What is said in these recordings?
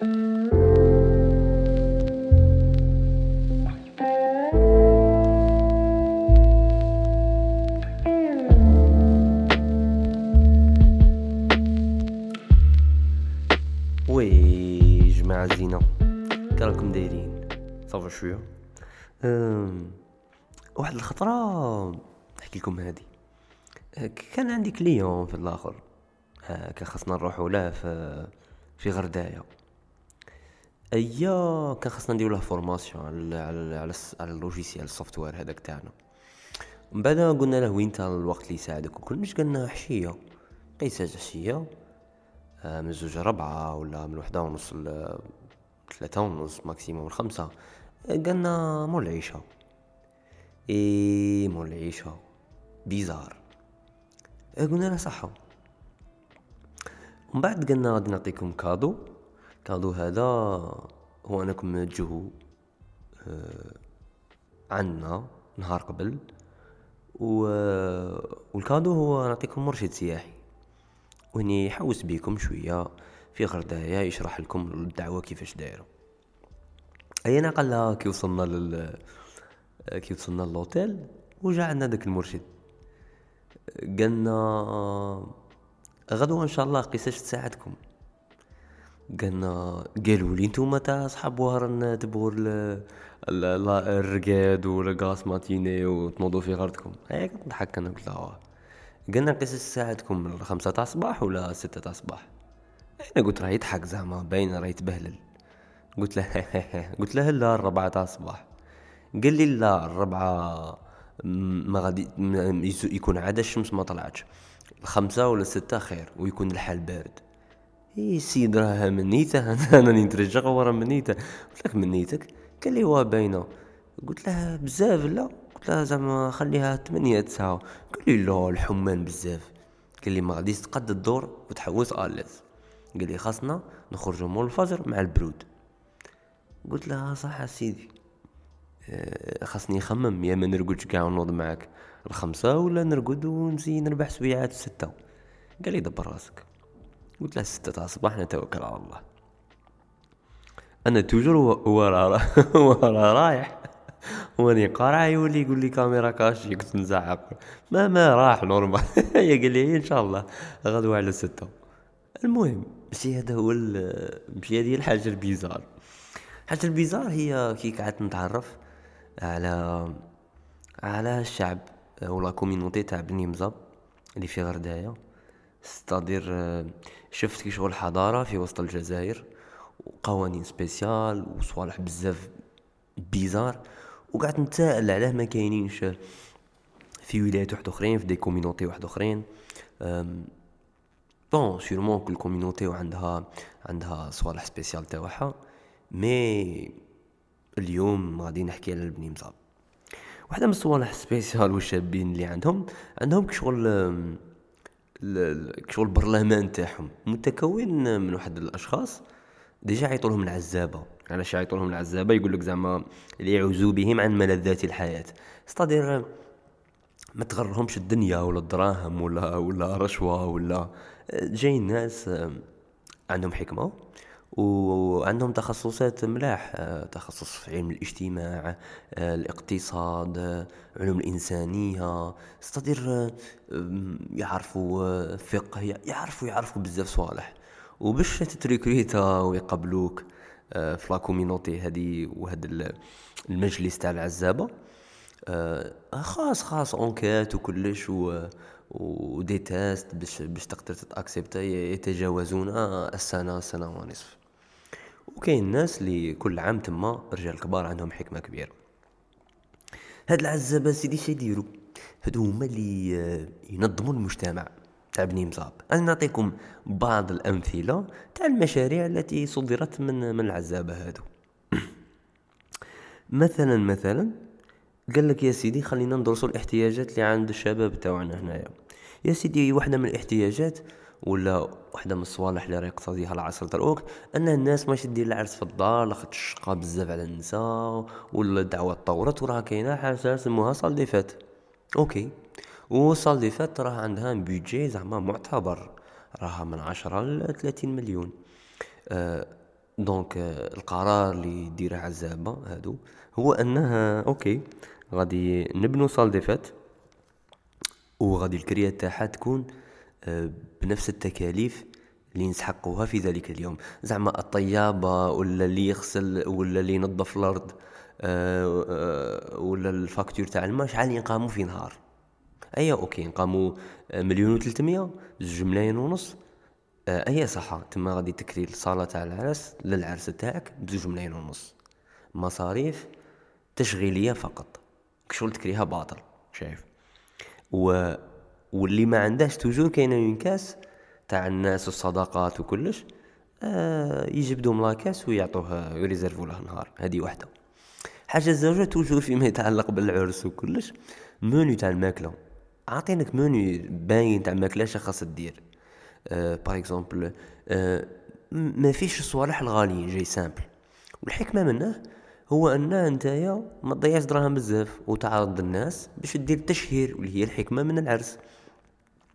وي جماعة الزينة كراكم دايرين صافا شوية واحد الخطرة نحكي لكم هادي. كان عندي كليون في الآخر. أه، كان خاصنا نروحو له في في غرداية. ايا كان خاصنا نديرو له formation على على على, على ال logiciel ال software هذاك تاعنا. من بعد قلنا له وين تا الوقت اللي يساعدك وكل مش قلنا حشية قيساج حشية آه، من زوج ربعة ولا من وحدة ونص ثلاثة ونص maximum لخمسة آه، قالنا مول العيشة. اي مول العيشة. bizarre. قلنا له صحة. ومن بعد قلنا غادي نعطيكم cadeau. cadeau هذا هو انكم تجوه آه، عنا نهار قبل. و... وال cadeau هو نعطيكم مرشد سياحي. وهني يحوس بيكم شوية في غرداية يشرح لكم الدعوة كيفاش دايرة. اينا قال كي وصلنا لل كي وصلنا للوتيل وجا عندنا داك المرشد. قالنا غدوة إن شاء الله قيساش تساعدكم. قالنا قالوا لي نتوما تاع صحاب وهران تبغوا ال- ال- ال- الرقاد والغاس ماتيني وتنوضوا في غردكم هيك نضحك أنا قلت له. قالنا قيساش تساعدكم من الخمسة تاع الصباح ولا ستة تاع الصباح؟ أنا قلت راه يضحك زعما باين راه يتبهلل. قلت له قلت له لا الربعة تاع الصباح. قال لي لا الربعة ما غادي يكون عاد الشمس ما طلعتش. الخمسة ولا الستة خير ويكون الحال بارد. اي السيد راه من نيته أنا راني نترجع ورا من نيته قلت لك من نيتك قال لي واه باينة. قلت له بزاف لا. قلت له زعما خليها ثمانية تسعة. قال لي لا الحمان بزاف. قال لي ما غاديش تقد الدور وتحوس اليز قال لي خاصنا نخرجوا مول الفجر مع البرود. قلت له صح سيدي آه، خاصني نخمم. يا ما نرقدش كاع ونوض معاك. الخمسة ولا نرقد ونزيد نربح سبيعات الستة قال لي دبر راسك. قلت له ستة تاع الصباح نتوكل على الله. أنا توجور هو راه رايح. وأني قارع يولي يقول لي كاميرا كاشي كنت نزعق ما ما راح نورمال قال لي إن شاء الله. غدوة على ستة. المهم ماشي هذا هو ماشي هذه الحاجة ال bizarre. الحاجة ال bizarre هي كي قعدت نتعرف على على الشعب. ولا communauté تاع بني مزاب اللي في غرداية. ستادير شفت كي شغل حضارة في وسط الجزائر وقوانين spécial وصوالح بزاف bizarre وقعدت نتساءل علاه ما كاينينش في ولايات واحد أخرين في des communautés واحد أخرين. Bon sûrement كل communauté وعندها عندها صوالح spéciales تاعها mais اليوم غادي نحكي على البني مزاب واحدة من الصوالح spéciales والشابين اللي عندهم عندهم كشغل كشغل البرلمان تاعهم متكون من واحد الأشخاص déjà عيطوا لهم العزابه علاش يعيطوا لهم العزابه يقول لك زعما ليعوزوا بهم عن ملذات الحياة. ستادير ما تغرهمش الدنيا ولا الدراهم ولا ولا رشوة ولا جايين ناس آم، عندهم حكمة. وعندهم تخصصات ملاح آه، تخصص في علم الاجتماع آه، الاقتصاد آه، علوم الإنسانية. آم، يعرفوا فقه يعرفوا يعرفوا بزاف صوالح. وباش تتريكريتا ويقبلوك في la communauté هذه وهذا ال- المجلس تاع العزابة آه، خاص خاص enquête وكلش و و des tests باش باش تقدر ت accepta يتجاوزون السنة سنة ونصف. وكاين الناس اللي كل عام تما رجال كبار عندهم حكمة كبيرة. هاد العزابة سيدي شي يديروا هادو هما اللي آه، ينظموا المجتمع. تاع بني مزاب أنا نعطيكم بعض الأمثلة تاع المشاريع التي صدرت من من العزابة هادو. مثلا مثلا قال لك يا سيدي خلينا ندرسوا الاحتياجات اللي عند الشباب تاعنا هنايا. يا سيدي واحدة من الاحتياجات ولا واحدة من الصوالح اللي راه يقتضيها العصر دروك أن الناس ماشي دير العرس في الدار لاخاطش شقى بزاف على النساء ولا الدعوه تطورت وراه كاينة حاجة سموها صال دي فات. OK. و salle des fêtes راه عندها بيجي زعما معتبر راها من عشرة ل 30 مليون. آه donc القرار اللي يديره عزابة هادو هو أنها OK. غادي نبنو salle des fêtes وغادي الكريات تاعها تكون آه، بنفس التكاليف اللي نسحقوها في ذلك اليوم. زعما الطيابة ولا اللي يغسل ولا اللي ينظف الأرض آه، آه، ولا ال facture تاع الماء شحال ينقامو في نهار. أيا OK نقامو مليون و تلتمية زوج ملاين ونص. أيا صح تما غادي تكري الصالة تاع العرس للعرس تاعك بزوج ملاين ونص. مصاريف تشغيلية فقط. كشغل تكريها باطل شايف؟ و واللي ما عندهش toujours كاينة une caisse تاع الناس والصداقات وكلش آه يجبدهم la caisse ويعطوه ي réserver و له نهار هذه واحدة حاجة الزوجه toujours فيما يتعلق بالعرس وكلش. مونيو تاع الماكلة؟ عاطينك مونيو باين تاع ماكله خاص دير آه par exemple آه ما فيش الصوالح الغاليين جاي simple والحكمة منه هو أن نتايا ما تضيعش دراهم بزاف وتعرض الناس باش دير التشهير واللي هي الحكمة من العرس.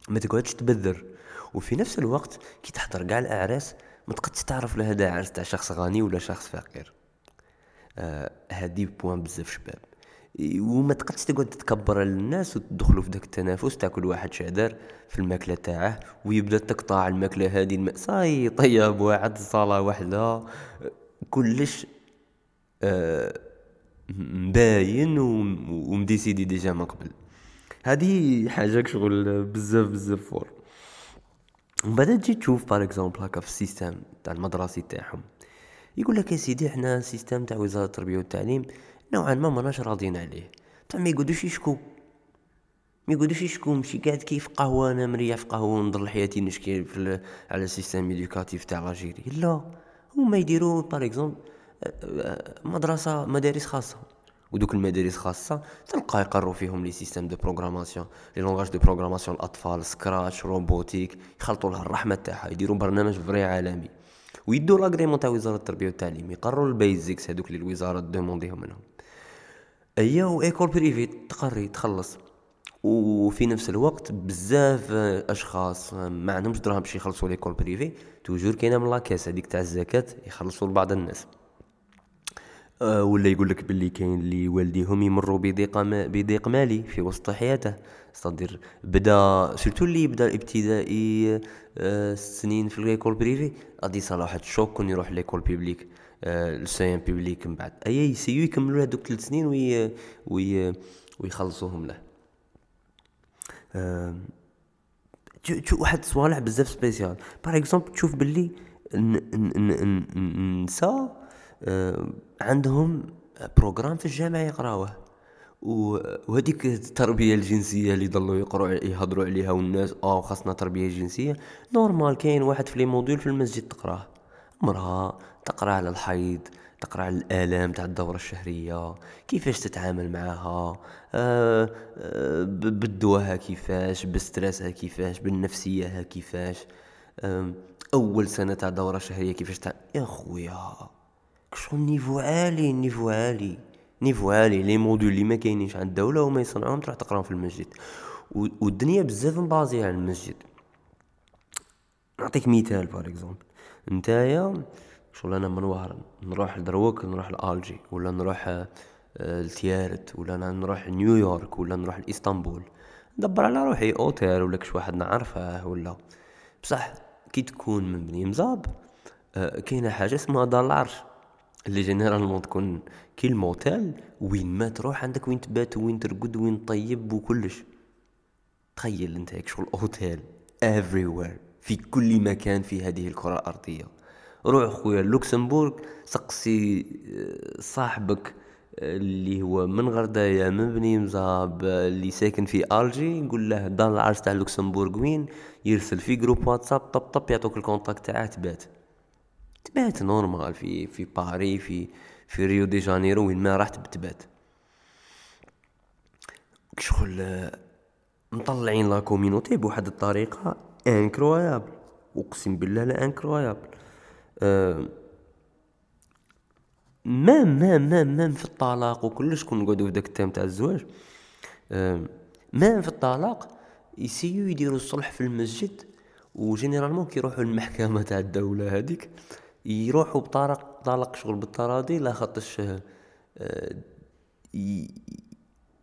ما تقعدش تبذر. وفي نفس الوقت كي تحضر كاع الأعراس ما تقدش تعرف له هذا عرس تاع شخص غني ولا شخص فقير. آه هادي point بزاف شباب. وما تقدش تقعد تتكبر للناس وتدخلوا في داك التنافس تاع كل واحد شادر في الماكلة تاعه ويبدا تقطع الماكلة هذه. صاي طيب واحد صاله واحدة كلش آه مباين وم décidé déjà من قبل. هذه حاجة شغل بزاف بزاف fort. ومن بعد تجي تشوف par exemple هكا في ال système تاع المدرسي تاعهم. يقول لك يا سيدي إحنا ال système تاع وزارة التربية والتعليم نوعا ما ماناش راضيين عليه. تاع ما يقعدوش يشكو ما يقعدوش يشكو مشي قاعد كيف قهوة أنا مريح في قهوة ونضل حياتي نشكي على ال système éducatif تاع l'Algérie لا. هما يديروا par exemple مدرسة مدارس خاصة. ودوك المدارس خاصة تلقى يقروا فيهم les systèmes de programmation les langages de programmation الاطفال Scratch robotique يخلطوا لها الرحمة تاعها يديروا برنامج vrai عالمي. ويدوا l'agrément تاع وزارة التربية والتعليم يقروا ال basiques هذوك اللي الوزارة demandé هم منهم. ايا و école privée تقري تخلص. وفي نفس الوقت بزاف أشخاص ما عندهمش دراهم باش يخلصوا l'école privée toujours كاينة من la caisse هذيك تاع الزكاة يخلصوا لبعض الناس. ولا يقول لك باللي كاين اللي والديهم يمروا بضيق بضيق مالي في وسط حياته. صدير بدا surtout اللي بدا الابتدائي آه، سنين في l'école privée غادي يصرا واحد ال choc كون يروح l'école publique لسيان publique من بعد. أي ي essayer و يكملوا هذوك ثلاث سنين وي وي ويخلصوهم له. تشوف واحد الصوالح بزاف spéciales. par exemple تشوف باللي آه، عندهم programme في الجامعة يقراوه. وهذيك التربية الجنسية اللي ضلوا يقروا يهضروا عليها والناس آه خاصنا تربية جنسية normal كاين واحد في les modules في المسجد تقراه. مرأة تقرا على الحيض تقرا على الآلام تاع الدورة الشهرية كيفاش تتعامل معها آه آه بالدواها كيفاش ب stress ها كيفاش بالنفسيه كيفاش؟ آه أول سنة تاع دورة شهرية كيفاش تع... يا خويا. شغل niveau عالي niveau عالي niveau عالي les modules اللي ما كاينينش عند الدولة وما يصنعوهم تروح تقراهم في المسجد. والدنيا بزاف م basée على المسجد. نعطيك مثال par exemple نتايا شغل أنا من وهران نروح لدروك نروح لألجي ولا نروح آه، لتيارت ولا نروح نيويورك ولا نروح لإسطنبول. ندبر على روحي أوتيل ولا كش واحد نعرفه ولا. بصح كي تكون من بني مزاب آه، كاينة حاجة اسمها دار العرش. اللي généralement تكون كي الموتيل وين ما تروح عندك وين تبات وين ترقد وين طيب وكلش. تخيل أنت هيك شغل hôtel everywhere في كل مكان في هذه الكرة الأرضية. روح خويا لوكسمبورغ سقسي آه، صاحبك آه، اللي هو من غرداية من بني مزاب اللي ساكن في ألجي نقول له دار العرس تاع لوكسمبورغ وين؟ يرسل في groupe WhatsApp طب طب يعطوك ال contact تاعه تبات. تبات normal في في باري في في ريو دي جانيرو وين ما رحت بتبات. شغل مطلعين la communauté بواحد الطريقة incroyable أقسم بالله لا incroyable même même même même في الطلاق وكلش كون نقعدو في داك ال thème تاع الزواج. même في الطلاق يسيو يديروا الصلح في المسجد و généralement كيروحوا المحكمه تاع الدولة هذيك يروحوا بطرق طلق شغل بال tradi لاخاطرش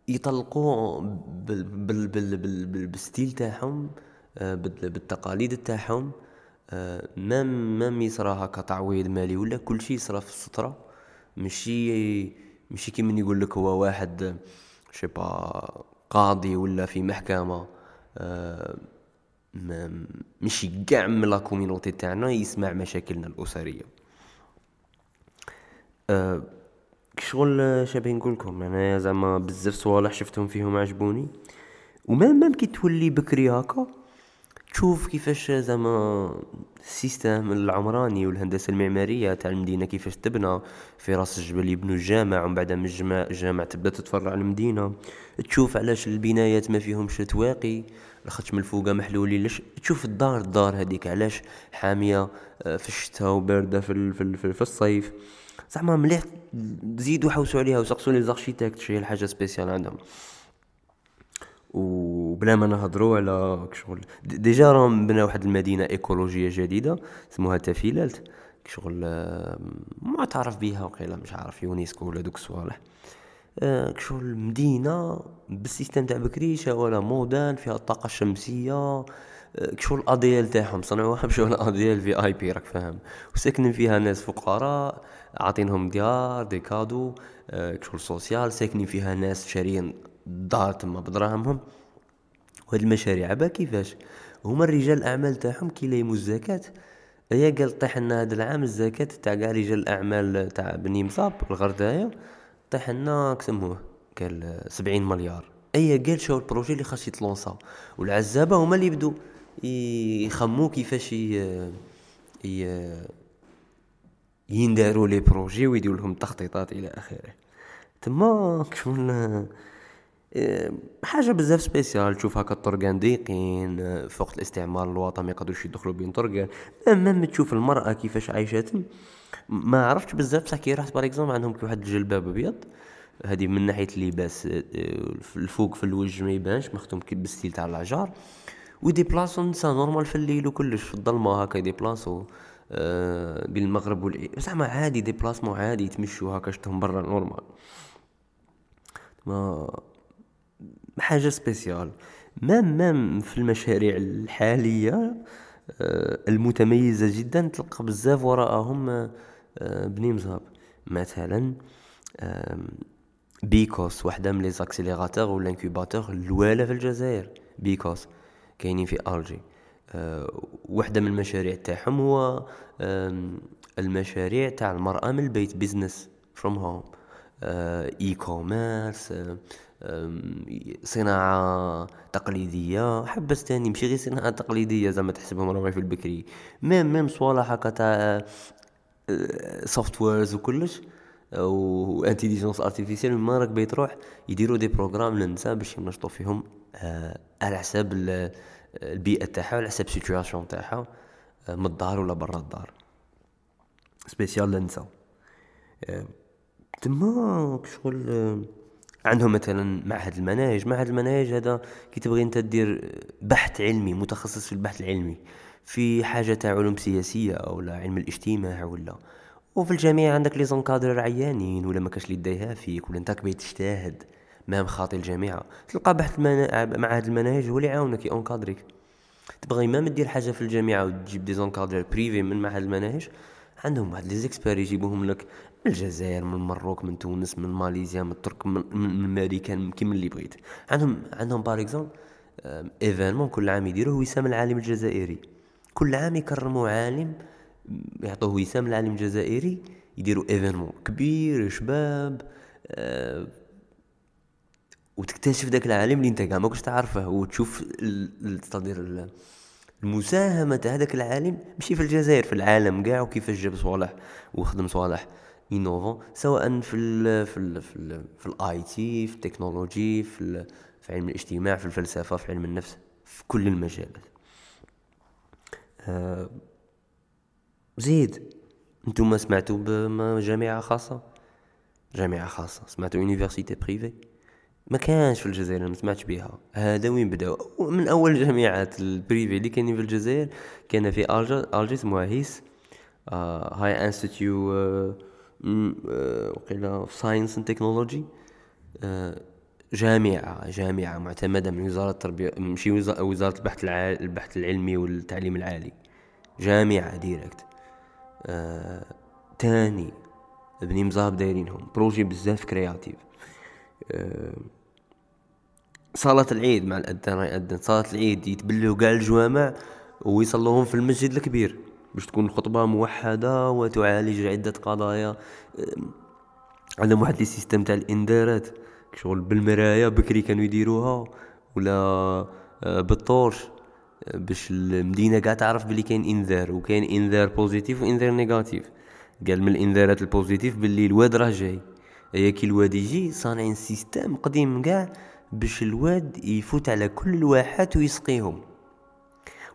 يطلقوا بال بال بال بال بال style تاعهم بالتقاليد تاعهم. même même يصرى هكا تعويض مالي ولا كل شيء يصرى في السترة. ماشي ماشي كي من يقول لك هو واحد je sais pas قاضي ولا في محكمة ماشي قاع من la communauté تاعنا يسمع مشاكلنا الأسرية. أه شغل شبيه نقولكم انايا زعما بزاف صوالح شفتهم فيهم عجبوني. و même même كي تولي بكري هكا تشوف كيفاش زعما ال système العمراني والهندسة المعمارية تاع المدينة كيفاش تبنى في راس الجبل يبنوا الجامع ومن بعد من الجامع تبدأ تتفرع المدينة. تشوف علاش البنايات ما فيهمش تواقي لاخاطش من الفوقة محلولين ليش؟ تشوف الدار الدار هذيك علاش حامية آه، في الشتاء وباردة في, في, في, في الصيف. زعما مليح زيدوا حوسوا عليها وسقسوا les architectes شي الحاجة spéciale عندهم. وبلا ما نهضروا على شغل ديجا راهم بناو واحد المدينة إيكولوجية جديدة اسمها تافيلالت شغل آه، ما تعرف بها وقيلا مش عارف يونيسكو ولا دوك الصوالح. آه، شغل مدينة بالسيستم تاع بكريشه ولا مودان فيها الطاقة الشمسية آه، شغل اديال تاعهم صنعوها بشغل اديال في اي بي راك فاهم. وساكنين فيها ناس فقراء عاطينهم ديار دي كادو شغل social ساكنين فيها ناس شاريين دار تما بدراهمهم. وهاد المشاريع با كيفاش؟ هما الرجال الأعمال تاعهم كي يليموا الزكاة. هي قال طيح لنا هذا العام الزكاة تاع كاع رجال الأعمال تاع بني مزاب الغرداية. طيح لنا كسموه قال سبعين مليار. اي قال شو ال projet اللي خاص يتلونسا؟ والعزابة هما اللي يبدو يخمو كيفاش ي... ينداروا les projets ويديروا لهم تخطيطات إلى آخره. تما كشون حاجة بزاف spéciale. تشوف هكا الطرقان ضيقين فوق الاستعمار الوطني ما يقدروش يدخلوا بين طرقان أما تشوف المرأة كيفاش عايشة ما عرفتش بزاف. بصح كي رحت par exemple عندهم كي واحد الجلباب أبيض هذه من ناحية اللباس الفوق في الوجه ما يبانش مختوم بال style تاع العجار ويديبلاصو نسا normal في الليل وكلش في الظلمة هكا يديبلاصو آه بين المغرب والعشا زعما عادي déplacement عادي يتمشوا هكا شتهم برا normal. ما حاجة spéciale. même même في المشاريع الحالية آه، المتميزة جدا تلقى بزاف وراءهم آه، بني مزاب مثلا بيكوس واحدة من les accélérateurs ولا incubateurs الوالا في الجزائر. بيكوس كاينين في ألجي. آه، واحدة من المشاريع تاعهم هو المشاريع تاع المرأة من البيت business from home e-commerce صناعة تقليدية. حبس تاني ماشي غير صناعة تقليدية زعما تحسبهم راهم في البكري. même même صوالح هكا تاع softwares وكلش intelligence artificielle ما راك بي تروح يديروا des programmes للنساء باش ينشطوا فيهم آه على حساب البيئة تاعها وعلى حساب ال situation تاعها من الدار ولا برا الدار spécial للنساء. تما شغل عندهم مثلا معهد المناهج. معهد المناهج هذا كي تبغي أنت دير بحث علمي متخصص في البحث العلمي في حاجة تاع علوم سياسية أو لا علم الاجتماع ولا. وفي الجامعة عندك les encadreurs عيانين ولا ما كاش اللي فيك ولا أنت كبي تجتهد même خاطي الجامعة. تلقى بحث المنا... معهد المناهج هو اللي يعاونك يونكادريك تبغي ما دير حاجة في الجامعة وتجيب des encadreurs privés من معهد المناهج عندهم واحد لي زيكسبير يجيبوهم لك. من الجزائر من المروك من تونس من ماليزيا من الترك من, من امريكان كيما اللي بغيت. عندهم عندهم par exemple événement كل عام يديروه وسام العالم الجزائري. كل عام يكرموا عالم يعطوه وسام العالم الجزائري يديروا événement كبير شباب أه وتكتشف ذاك العالم اللي انت كاع ما كنتش تعرفه وتشوف تقدر المساهمة تاع هذاك العالم ماشي في الجزائر في العالم كاع وكيفاش جاب صوالح وخدم صوالح. innovant سواء في ال في ال في ال في ال IT في التكنولوجي في في علم الاجتماع في الفلسفه في علم النفس في كل المجالات آه زيد أنتم سمعتوا بجامعه خاصه جامعه خاصه سمعتوا université privée ما كانش في الجزائر ما سمعتش بها هذا وين بداو من اول الجامعات ال privées اللي كاينين في الجزائر كان في Alger Alger اسمها HIST high institute وقيلا في science and technology جامعة جامعة معتمدة من وزارة التربية مشي وزارة البحث البحث العلمي والتعليم العالي. جامعة directe آه تاني بني مزاب دايرينهم. projets بزاف créatifs آه صلاة العيد مع الأذان راهي يأذن صلاة العيد يتبلعوا كاع الجوامع ويصلوهم في المسجد الكبير. باش تكون الخطبة موحدة وتعالج عدة قضايا عندهم واحد le système تاع الانذارات شغل بالمرايا بكري كانوا يديروها ولا آه، بال torche باش المدينة قاع تعرف بلي كاين إنذار وكاين إنذار positif وإنذار négatif قال من الإنذارات ال positif باللي الواد راه جاي. هي كي الواد يجي صانعين système قديم قاع باش الواد يفوت على كل الواحات ويسقيهم.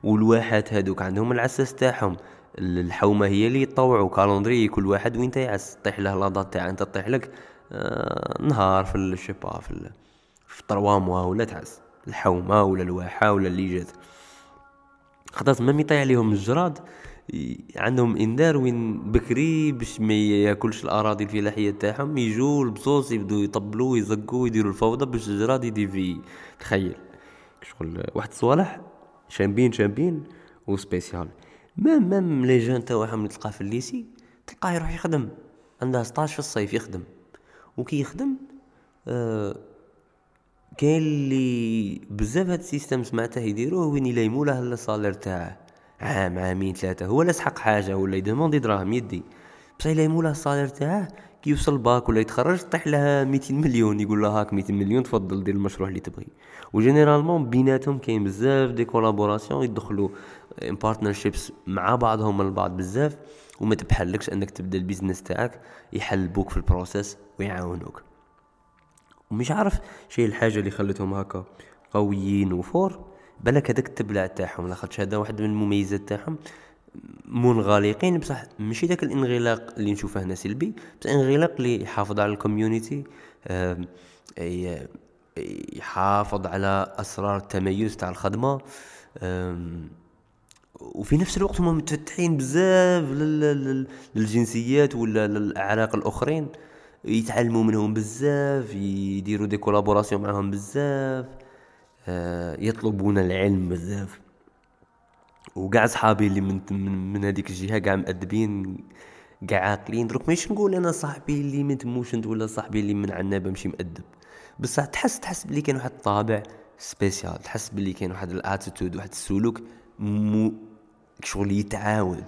والواحات هادوك عندهم العساس تاعهم. الحومة هي اللي يطوعوا كالندري كل واحد وين يعس طيح له لاضات تاع انت طيح لك آه نهار في الشيبا في في الطرواموا ولا تعس. الحومة ولا الواحة ولا اللي جات. خاطر ما يطيح عليهم الجراد عندهم انذار وين بكري باش ما ياكلش الاراضي الفلاحيه تاعهم يجوا البصوص يبدو يطبلوا ويزقوا ويديروا الفوضى باش الجراد يدي في. تخيل. شغل واحد الصوالح شامبين شامبين و spécial même même les jeunes تاعهم تلقاه في ال lycée تلقاه يروح يخدم. عنده 16 في الصيف يخدم. وكي يخدم آه كاين اللي بزاف هاد ال système سمعته يديروه وين يلايمو له ال salaire تاعه. عام عامين ثلاثة. هو لا حاجة ولا يدوموندي دراهم يدي. بصح يلايمو له ال salaire تاعه كي يوصل باك ولا يتخرج طيح له 200 مليون يقول له هاك 200 مليون تفضل دير المشروع اللي تبغي. و généralement بيناتهم كاين بزاف des collaborations يدخلوا partnerships مع بعضهم البعض بزاف وما تبحلكش إنك تبدأ ال business تاعك يحلبوك في ال process ويعاونوك. ومش عارف شي الحاجة اللي خلتهم هكا قويين وفور بالك هذاك التبلع تاعهم لاخاطش هذا واحد من المميزات تاعهم. منغلقين. بصح ماشي داك الانغلاق اللي نشوفه هنا سلبي بصح انغلاق اللي يحافظ على ال community يحافظ على أسرار التميز تاع الخدمة وفي نفس الوقت هم متفتحين بزاف للجنسيات ولا للأعراق الأخرين. يتعلموا منهم بزاف يديروا des collaborations معاهم بزاف آه، يطلبون العلم بزاف. وقاع صحابي اللي من من, من هذيك الجهة قاع مأدبين قاع عاقلين. دروك ماشي نقول أنا صاحبي اللي من تموشنت ولا صاحبي اللي من عنابه ماشي مأدب. بصح تحس تحس بلي كاين واحد الطابع spécial تحس بلي كاين واحد ال attitude واحد السلوك مو شغل يتعاود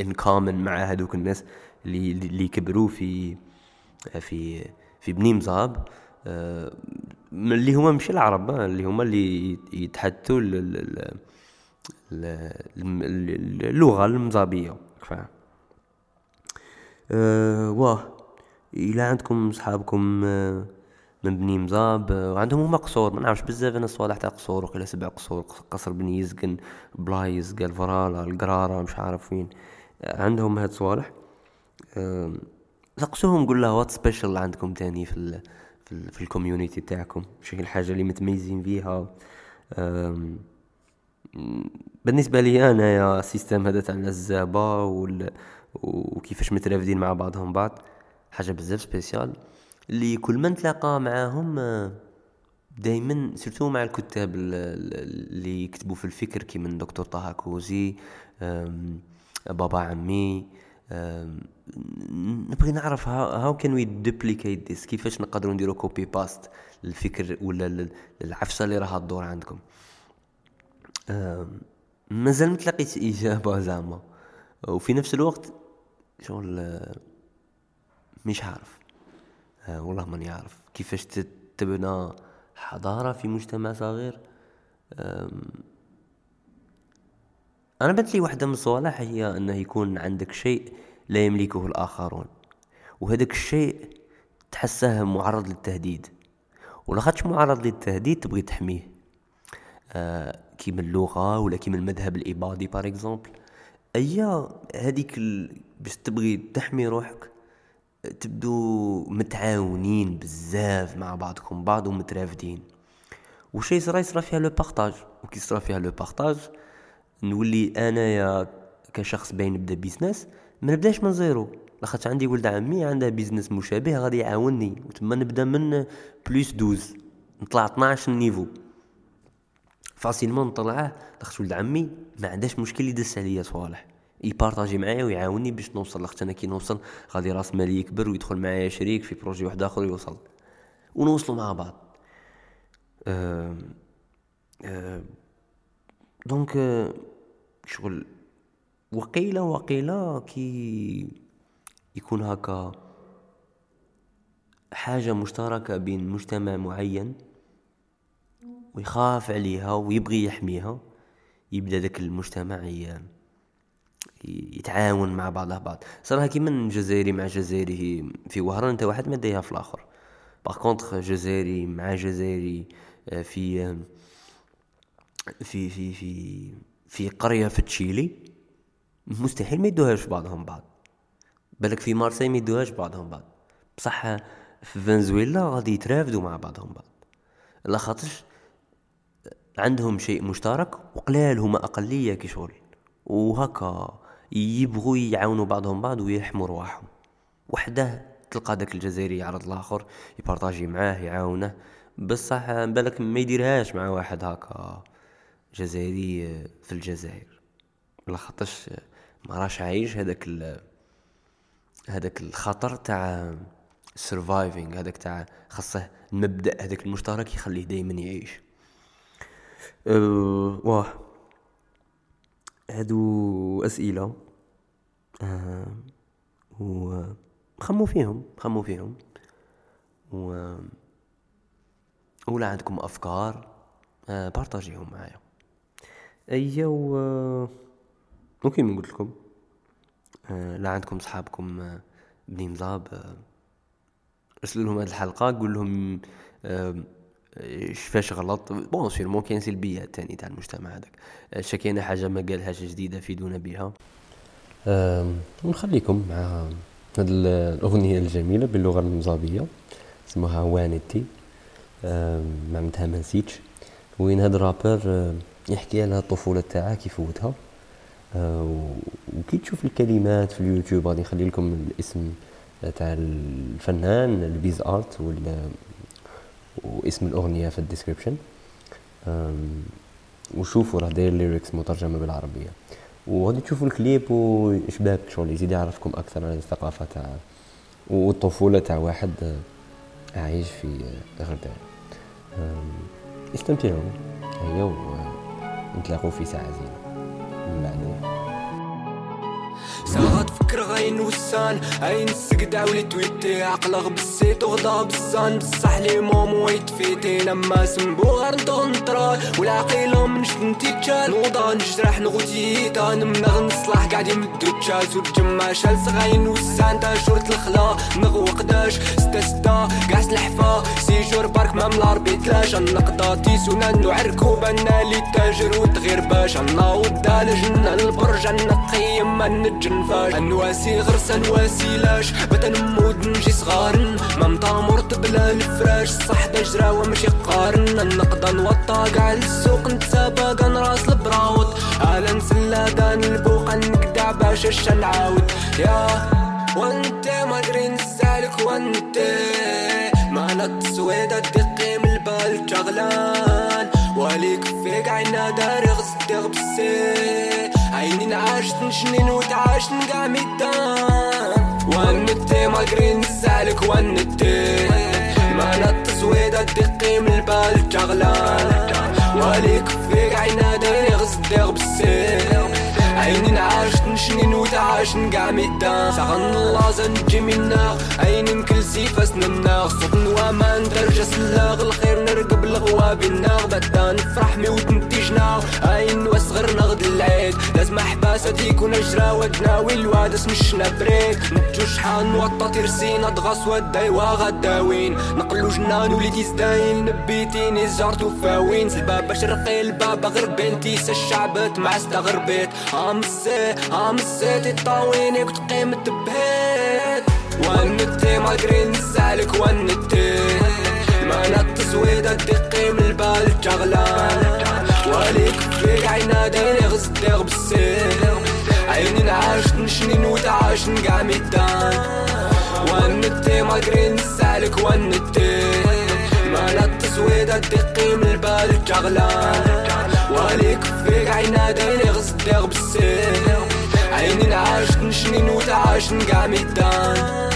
in common مع هذوك الناس اللي اللي كبروا في في في بني مزاب. آه، اللي هما مش العرب آه، اللي هما اللي يتحدثوا اللغة المزابية فاهم أه واه إلا عندكم صحابكم أه من بني مزاب أه وعندهم هما قصور ما نعرفش بزاف أنا الصوالح تاع قصور وقيلا سبع قصور قصر بني يزقن بلايز قال فرالا القرارة مش عارف وين. عندهم هاد الصوالح أه سقسوهم قول له what special عندكم تاني في ال في, في ال community تاعكم؟ شي الحاجة اللي متميزين فيها؟ بالنسبة لي أنا يا système هذا تاع الزابا وكيفاش مترافدين مع بعضهم بعض حاجة بزاف spécial اللي كل ما نتلاقى معاهم دائما surtout مع الكتاب اللي يكتبوا في الفكر كي من دكتور طه كوزي بابا عمي نبغي نعرف how can we duplicate this كيفاش نقدروا نديروا copy paste للفكر ولا العفسة اللي راها تدور عندكم؟ مازال ما تلاقيت إجابة زعما. وفي نفس الوقت شغل مش عارف. والله ماني عارف. كيفاش تبنى حضارة في مجتمع صغير. أنا بنت لي واحدة من الصوالح هي أنه يكون عندك شيء لا يملكه الآخرون. وهذاك الشيء تحسه معرض للتهديد. ولخاطش معرض للتهديد تبغي تحميه. آه كيما اللغة ولا كيما المذهب الاباضي par exemple أيا هذيك ال... باش تبغي تحمي روحك تبدو متعاونين بزاف مع بعضكم بعض ومترافدين. وشي صرا يصرا فيها le partage وكي صرا فيها le partage نولي أنايا كشخص باين نبدا business ما نبداش من zéro. لاخاطش عندي ولد عمي عنده business مشابه غادي يعاونني. وتما نبدأ من plus douze نطلع 12 niveau. facilement نطلعه لاخاطش ولد عمي ما عندهاش مشكل يدس عليا صوالح. يبارطاجي معايا ويعاوني باش نوصل. لاخاطش أنا كي نوصل غادي راس مالي يكبر ويدخل معايا شريك في projet واحد آخر يوصل. ونوصلوا مع بعض. أه أه donc شغل وقيلة وقيلة كي يكون هكا حاجة مشتركة بين مجتمع معين ويخاف عليها ويبغي يحميها. يبدأ ذاك المجتمع يتعاون مع بعضه بعض. صراحة كيما جزائري مع جزائري في وهران أنت واحد ما في الآخر. باغ كونطخ جزائري مع جزائري آه، في في في في في قرية في تشيلي مستحيل ما يدوهاش بعضهم بعض. بالك في مارسي ما يدوهاش بعضهم بعض. بصح في فنزويلا غادي يترافدوا مع بعضهم بعض. لا خاطرش عندهم شيء مشترك وقلال هما أقلية كي شغل وهكا يبغوا يعاونوا بعضهم بعض ويحموا رواحهم. وحده تلقى داك الجزائري يعرض الآخر يبارطاجي معاه يعاونه. بصح بالك ما يديرهاش مع واحد هكا جزائري في الجزائر. لخاطرش ما راش عايش هذاك هذاك الخطر تاع سرفايفينغ هذاك تاع خاصه المبدأ هذاك المشترك يخليه دائما يعيش. أه واه هادو أسئلة أه و خمو فيهم خمو فيهم. و ولا عندكم أفكار؟ أه بارطاجيهم معايا. أيا و وكيما قلت لكم. أه لا عندكم صحابكم أه بني مزاب أه ارسلوا لهم هذه الحلقة قول لهم أه فاش غلط؟ بون سيرمون كاين سلبيات تاني تاع المجتمع هذاك. شكينا حاجة ما قالهاش جديدة فيدونا بها ونخليكم مع هذه الأغنية الجميلة باللغة المزابيه اسمها وانتي. معناتها ما نسيتش. وين هذا الرابر يحكي على الطفولة تاعه كيف فوتها. وكي تشوف الكلمات في اليوتيوب غادي نخلي لكم الاسم تاع الفنان البيز آرت واسم الأغنية في ال description. وشوفوا راه داير lyrics مترجمة بالعربية. وغادي تشوفوا الكليب وشباب شغل يزيد يعرفكم أكثر على الثقافة تاع والطفولة تاع واحد عايش في غردان استمتعوا. هيا ونتلاقوا في ساعة زينة. من بعد. ساعات فكر غاين وسان. عين السقدع ولي تويتي عقل بسيت وغدا بزان. بصح لي مومو يتفيتي لما سنبو غير نطراي والعقيلة من شنتي تشال نوضا نجرح نغوتي تا نمنغ نصلح قاعد يمدو تشال. وتجمع شال صغاين وسان. تا شورت الخلا نغوق داش ستا ستا قاع سلحفا سيجور بارك ما ملار بيتلاش النقضة تيسونا نعركو بنا لي تاجر وتغير باش. أنا ودال جنة البرج. نقيم نفاش أنواسي غرس أنواسي لاش. بدا نمود نجي صغارن ما مطامرت بلا الفراش. صح جراوة ماشي قارن. النقدة نوطا قاع السوق نتسابق نراس البراوط على نسلادان البوقة نقدع باش اش نعاود. يا وانت ما أدري نسالك وانت. ما التسويدة دقي من البال شغلان وليك فيك عينا داري غصدي غبسي عيني نعاشت نشنين وتعاش نقع ميدان. ونتي ما قرين نسالك ونتي ما التصويدة دقي من البال شغلان. وليك فيك عينا داري غصدي غبسي عيني نعاش نشنين وتعاش نقع ميدان سغن الله زنجي منا عين كل سيفاس ننا صوت نوامان درجة سلاغ الخير نرقب الغواب الناغ بدا نفرح ميوت نتيجنا عين وصغر نغد العيد لازم احباسة تيكون اجرا ودنا والواد اسمشنا بريك نتجو شحال نوطا ترسينا دغاس ودايوا غداوين نقلو جنان وليدي زداين نبيتيني زارتو فاوين الباب شرقي الباب غربين تيسا الشعب مع استغربيت عمسي عمسي تطاويني كنت قيمة بهيت. ونتي ما قري نسالك ونتي ما التصويدة دقي من البال شغلان وليك فيك عينا ديني غزدي غبسي عيني عاشت نشنين وتعاشن قاع ميدان ونتي ما قرين السالك ونتي ما التسويدة دقي من البال جغلان وليك فيك عينا دايني غصدق بالسيف عيني عاشت نشنين وتعاشن قاع ميدان